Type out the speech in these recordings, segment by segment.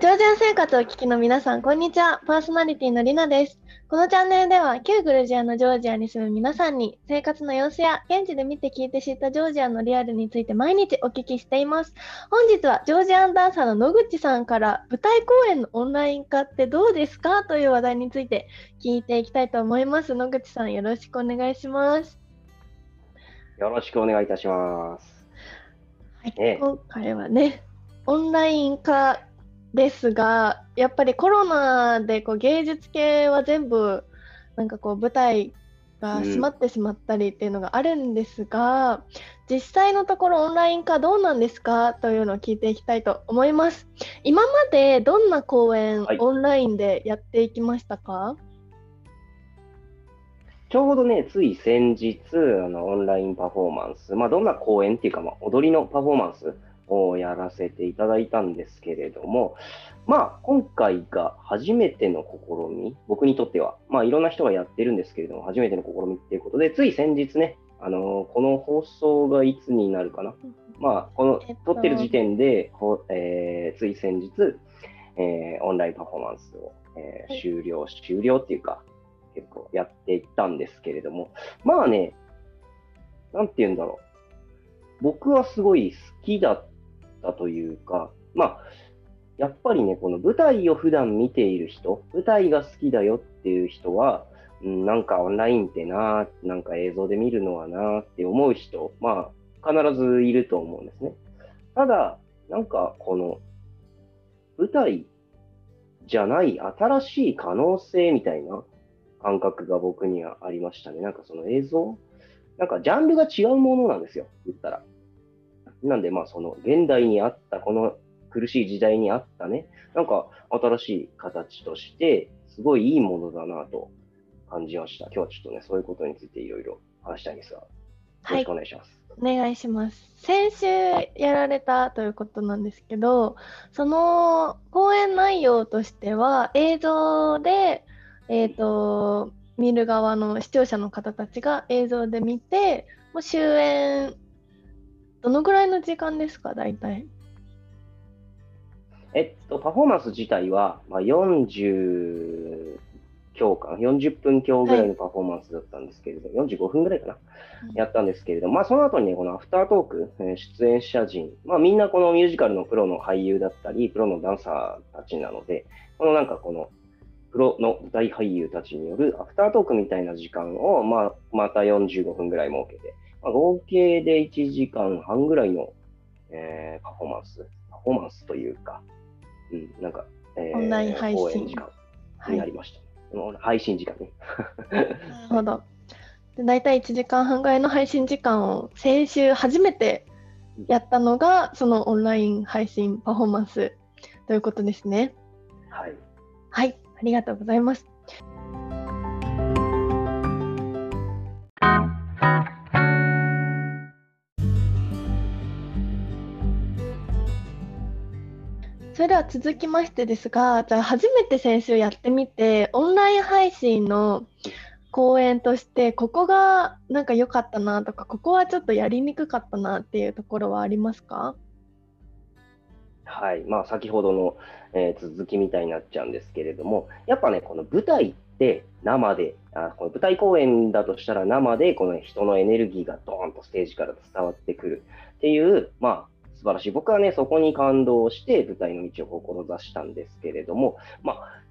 ジョージア生活をお聞きの皆さん、こんにちは。パーソナリティのりなです。このチャンネルでは、旧グルジアのジョージアに住む皆さんに、生活の様子や、現地で見て聞いて知ったジョージアのリアルについて毎日お聞きしています。本日は、ジョージアンダンサーの野口さんから、舞台公演のオンライン化ってどうですかという話題について聞いていきたいと思います。野口さん、よろしくお願いします。よろしくお願いいたします。はい、今回はね、オンライン化ですが、やっぱりコロナでこう芸術系は全部なんかこう舞台が閉まってしまったりっていうのがあるんですが、うん、実際のところオンライン化どうなんですか？というのを聞いていきたいと思います。今までどんな公演、はい、オンラインでやっていきましたか？ちょうどね、つい先日、あのオンラインパフォーマンス、まあ、どんな公演っていうか、まあ、踊りのパフォーマンスをやらせていただいたんですけれども、まあ、今回が初めての試み、僕にとっては、まあ、いろんな人がやってるんですけれども、初めての試みっていうことで、つい先日ね、あのー、この放送がいつになるかな、まあ、この、撮ってる時点で、えー、つい先日、えー、オンラインパフォーマンスを、えー、終了、終了っていうか、結構やっていったんですけれども、まあね、なんて言うんだろう。僕はすごい好きだったというか、まあ、やっぱりね、この舞台を普段見ている人、舞台が好きだよっていう人は、うん、なんかオンラインってな、なんか映像で見るのはなって思う人、まあ、必ずいると思うんですね。ただ、なんかこの舞台じゃない新しい可能性みたいな感覚が僕にはありましたね。なんかその映像？なんかジャンルが違うものなんですよ、言ったら。なんで、まあ、その、現代にあった、この苦しい時代にあったね、なんか新しい形として、すごいいいものだなと感じました。今日はちょっとね、そういうことについていろいろ話したいんですが、よろしくお願いします。はい、お願いします。先週やられたということなんですけど、その講演内容としては、映像で、えっ、ー、と、見る側の視聴者の方たちが映像で見て、もう終演どのぐらいの時間ですか、大体。えっと、パフォーマンス自体は、まあ、40強間、40分強ぐらいのパフォーマンスだったんですけれど、はい、45分ぐらいかな、やったんですけれど、まあ、その後にね、このアフタートーク、え出演者陣、まあ、みんなこのミュージカルのプロの俳優だったり、プロのダンサーたちなので、このなんかこの、プロの大俳優たちによるアフタートークみたいな時間を、まあ、また45分ぐらい設けて、まあ、合計で1時間半ぐらいの、えー、パフォーマンス、パフォーマンスというか、うん、なんか、えー、オンライン配信時間になりました。はい、配信時間ね。なるほど。で大体1時間半ぐらいの配信時間を先週初めてやったのが、そのオンライン配信パフォーマンスということですね。はい。はい、ありがとうございます。それでは続きましてですが、じゃあ初めて先週やってみて、オンライン配信の講演として、ここがなんか良かったなとか、ここはちょっとやりにくかったなっていうところはありますか？はい、まあ、先ほどの、えー、続きみたいになっちゃうんですけれども、やっぱね、この舞台って生で、あこの舞台公演だとしたら生で、この人のエネルギーがドーンとステージから伝わってくるっていう、まあ、素晴らしい。僕はね、そこに感動して舞台の道を志したんですけれども、まあ、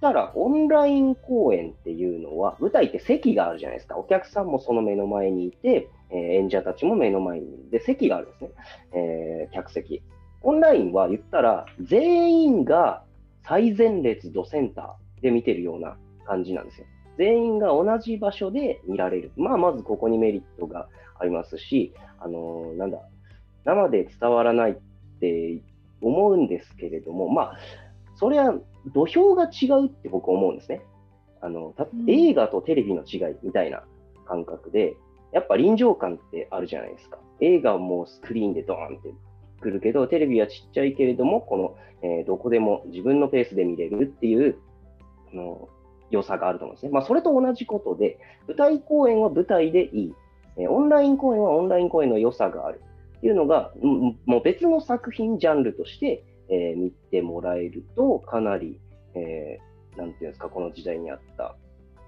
たら、オンライン公演っていうのは、舞台って席があるじゃないですか。お客さんもその目の前にいて、えー、演者たちも目の前にいで、席があるんですね。えー、客席。オンラインは言ったら、全員が最前列ドセンターで見てるような感じなんですよ。全員が同じ場所で見られる。まあ、まずここにメリットがありますし、あのー、なんだ、生で伝わらないって思うんですけれども、まあ、それは土俵が違うって僕思うんですね。あの映画とテレビの違いみたいな感覚で、やっぱ臨場感ってあるじゃないですか。映画もスクリーンでドーンってくるけど、テレビはちっちゃいけれども、この、えー、どこでも自分のペースで見れるっていうあの良さがあると思うんですね。まあ、それと同じことで、舞台公演は舞台でいい、えー、オンライン公演はオンライン公演の良さがある。っていうのが、もう別の作品ジャンルとして、えー、見てもらえると、かなり、えー、なんていうんですか、この時代にあった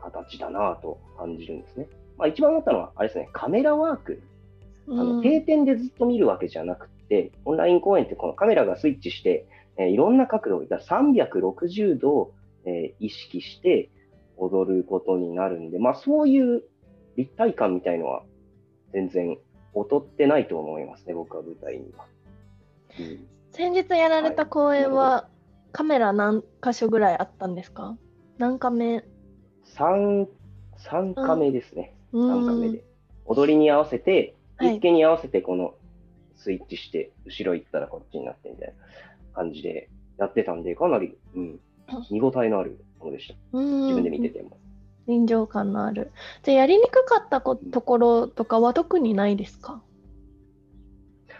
形だなと感じるんですね。まあ、一番思ったのは、あれですね、カメラワーク。あの定点でずっと見るわけじゃなくて、オンライン公演ってこのカメラがスイッチして、えー、いろんな角度、360度を、えー、意識して踊ることになるんで、まあ、そういう立体感みたいのは全然劣ってないと思いますね、僕は舞台には。うん、先日やられた公演は、はい、カメラ何箇所ぐらいあったんですか？何カメ ?3、3カメですね。3カメで。踊りに合わせて、一見に合わせてこのスイッチして、後ろ行ったらこっちになってみたいな感じでやってたんで、かなり、うん、見応えのあるものでした。自分で見てても。臨場感のある。じゃやりにくかったところとかは特にないですか？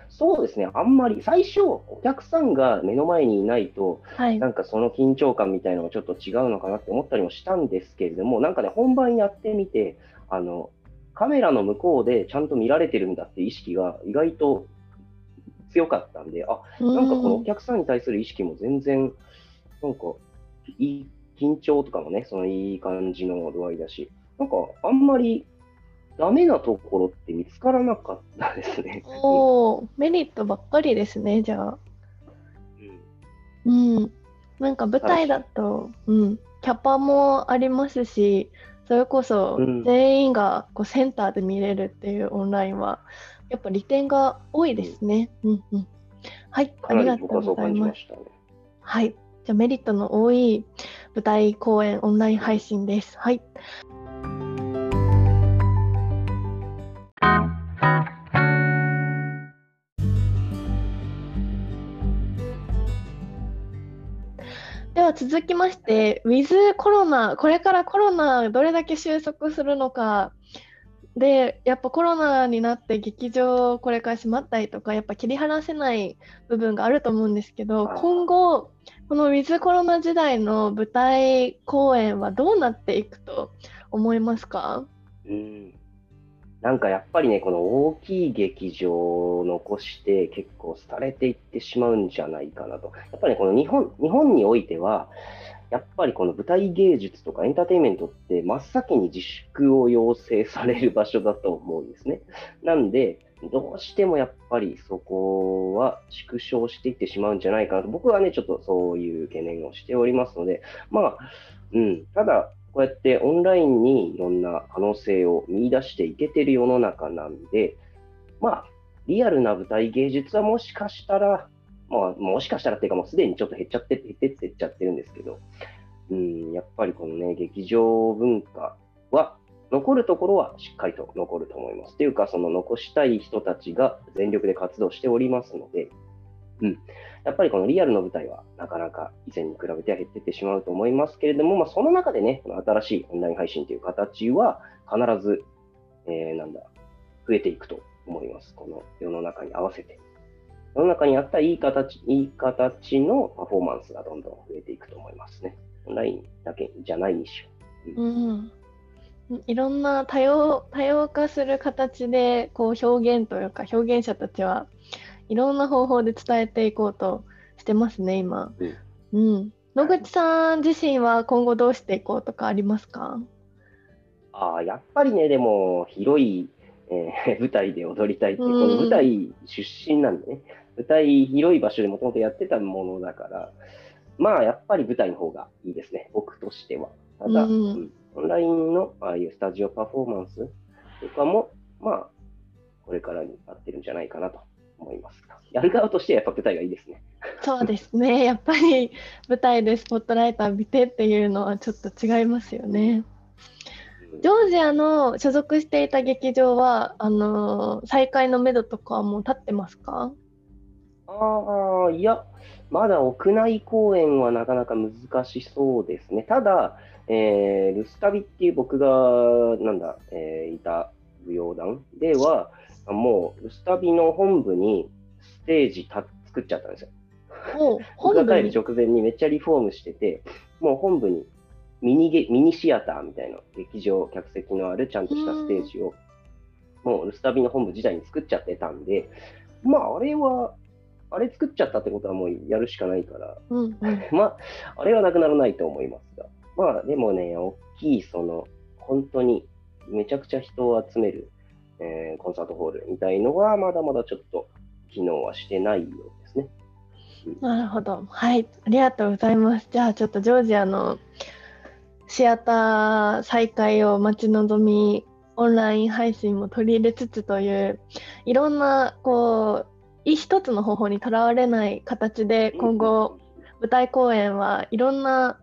そうですね、あんまり最初、お客さんが目の前にいないと、はい、なんかその緊張感みたいなのがちょっと違うのかなって思ったりもしたんですけれども、なんかね、本番やってみて、あのカメラの向こうでちゃんと見られてるんだって意識が意外と強かったんで、あなんかこのお客さんに対する意識も全然、なんかいい緊張とかもね、そのいい感じの度合いだし、なんかあんまりダメなところって見つからなかったですね。おお、メリットばっかりですね、じゃあ。うん。うん。なんか舞台だと、うん、キャパもありますし、それこそ全員がこうセンターで見れるっていうオンラインは、やっぱ利点が多いですね。うん、うん、うん。はい、ありがとうございます。ね、はい。じゃメリットの多い舞台公演オンライン配信です。はい。では続きまして、ウィズコロナ、これからコロナどれだけ収束するのか、で、やっぱコロナになって劇場これから閉まったりとか、やっぱ切り離せない部分があると思うんですけど、今後、このウィズコロナ時代の舞台公演はどうなっていくと思いますか？うんなんかやっぱりね、この大きい劇場を残して結構廃れていってしまうんじゃないかなと。やっぱり、ね、この日本日本においては、やっぱりこの舞台芸術とかエンターテインメントって真っ先に自粛を要請される場所だと思うんですね。なんで、どうしてもやっぱりそこは縮小していってしまうんじゃないかなと、僕はね、ちょっとそういう懸念をしておりますので、まあ、うん、ただ、こうやってオンラインにいろんな可能性を見出していけてる世の中なんで、まあ、リアルな舞台芸術はもしかしたらまあ、もしかしたらっていうか、もうすでにちょっと減っちゃって、減ってってっちゃってるんですけど、うん、やっぱりこのね、劇場文化は、残るところはしっかりと残ると思います。っていうか、その残したい人たちが全力で活動しておりますので、うん、やっぱりこのリアルの舞台はなかなか以前に比べては減ってってしまうと思いますけれども、まあ、その中でね、この新しいオンライン配信という形は必ず、えー、なんだ、増えていくと思います。この世の中に合わせて。世の中にあったいい形、いい形のパフォーマンスがどんどん増えていくと思いますね。オンラインだけじゃないにしろ。う。ん、うん。いろんな多様多様化する形でこう表現というか表現者たちはいろんな方法で伝えていこうとしてますね今、うん、うん、野口さん自身は今後どうしていこうとかありますか？あやっぱりねでも広い、えー、舞台で踊りたいっていう、この舞台出身なんでね舞台広い場所でもともとやってたものだから、まあやっぱり舞台の方がいいですね、僕としては。ただ、うん、オンラインのああいうスタジオパフォーマンスとかも、まあ、これからに合ってるんじゃないかなと思います。やる側としてはやっぱ舞台がいいですね。そうですね、やっぱり舞台でスポットライト浴びてっていうのはちょっと違いますよね。ジョージアの所属していた劇場は、あの再開のめどとかはもう立ってますか？ああ、いや、まだ屋内公演はなかなか難しそうですね。ただ、えー、ルスタビっていう僕が、なんだ、えー、いた舞踊団では、もう、ルスタビの本部にステージた作っちゃったんですよ。僕が帰る直前にめっちゃリフォームしてて、もう本部にミニゲミニシアターみたいな劇場、客席のあるちゃんとしたステージを、もうルスタビの本部自体に作っちゃってたんで、まあ、あれはあれ作っちゃったってことはもうやるしかないから、うんうん、まあ、あれはなくならないと思いますが、まあでもね、大きい、その、本当にめちゃくちゃ人を集める、えー、コンサートホールみたいのは、まだまだちょっと機能はしてないようですね。なるほど。はい、ありがとうございます。じゃあ、ちょっとジョージアのシアター再開を待ち望み、オンライン配信も取り入れつつという、いろんな、こう、一つの方法にとらわれない形で、今後、舞台公演はいろんな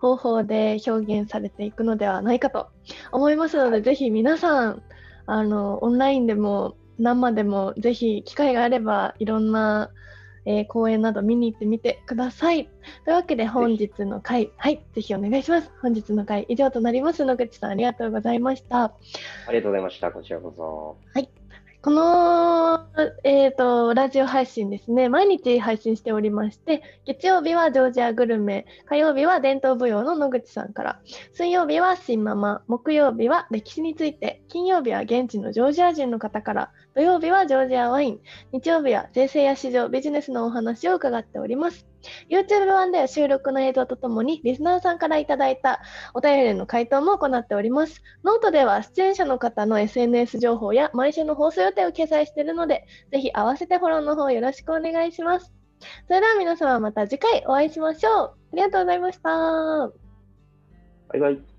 方法で表現されていくのではないかと思いますので、ぜひ皆さん、あの、オンラインでも生でも、ぜひ機会があれば、いろんなえー、公演など見に行ってみてください。というわけで本日の回、はい、ぜひお願いします。本日の回以上となります。野口さん、ありがとうございました。ありがとうございました。こちらこそ。はい。この、えーと、ラジオ配信ですね、毎日配信しておりまして、月曜日はジョージアグルメ、火曜日は伝統舞踊の野口さんから、水曜日は新ママ、木曜日は歴史について、金曜日は現地のジョージア人の方から、土曜日はジョージアワイン、日曜日は税制や市場、ビジネスのお話を伺っております。YouTube 版では収録の映像とともにリスナーさんからいただいたお便りの回答も行っております。ノートでは出演者の方の SNS 情報や毎週の放送予定を掲載しているので、ぜひ合わせてフォローの方よろしくお願いします。それでは皆様また次回お会いしましょう。ありがとうございました。バイバイ。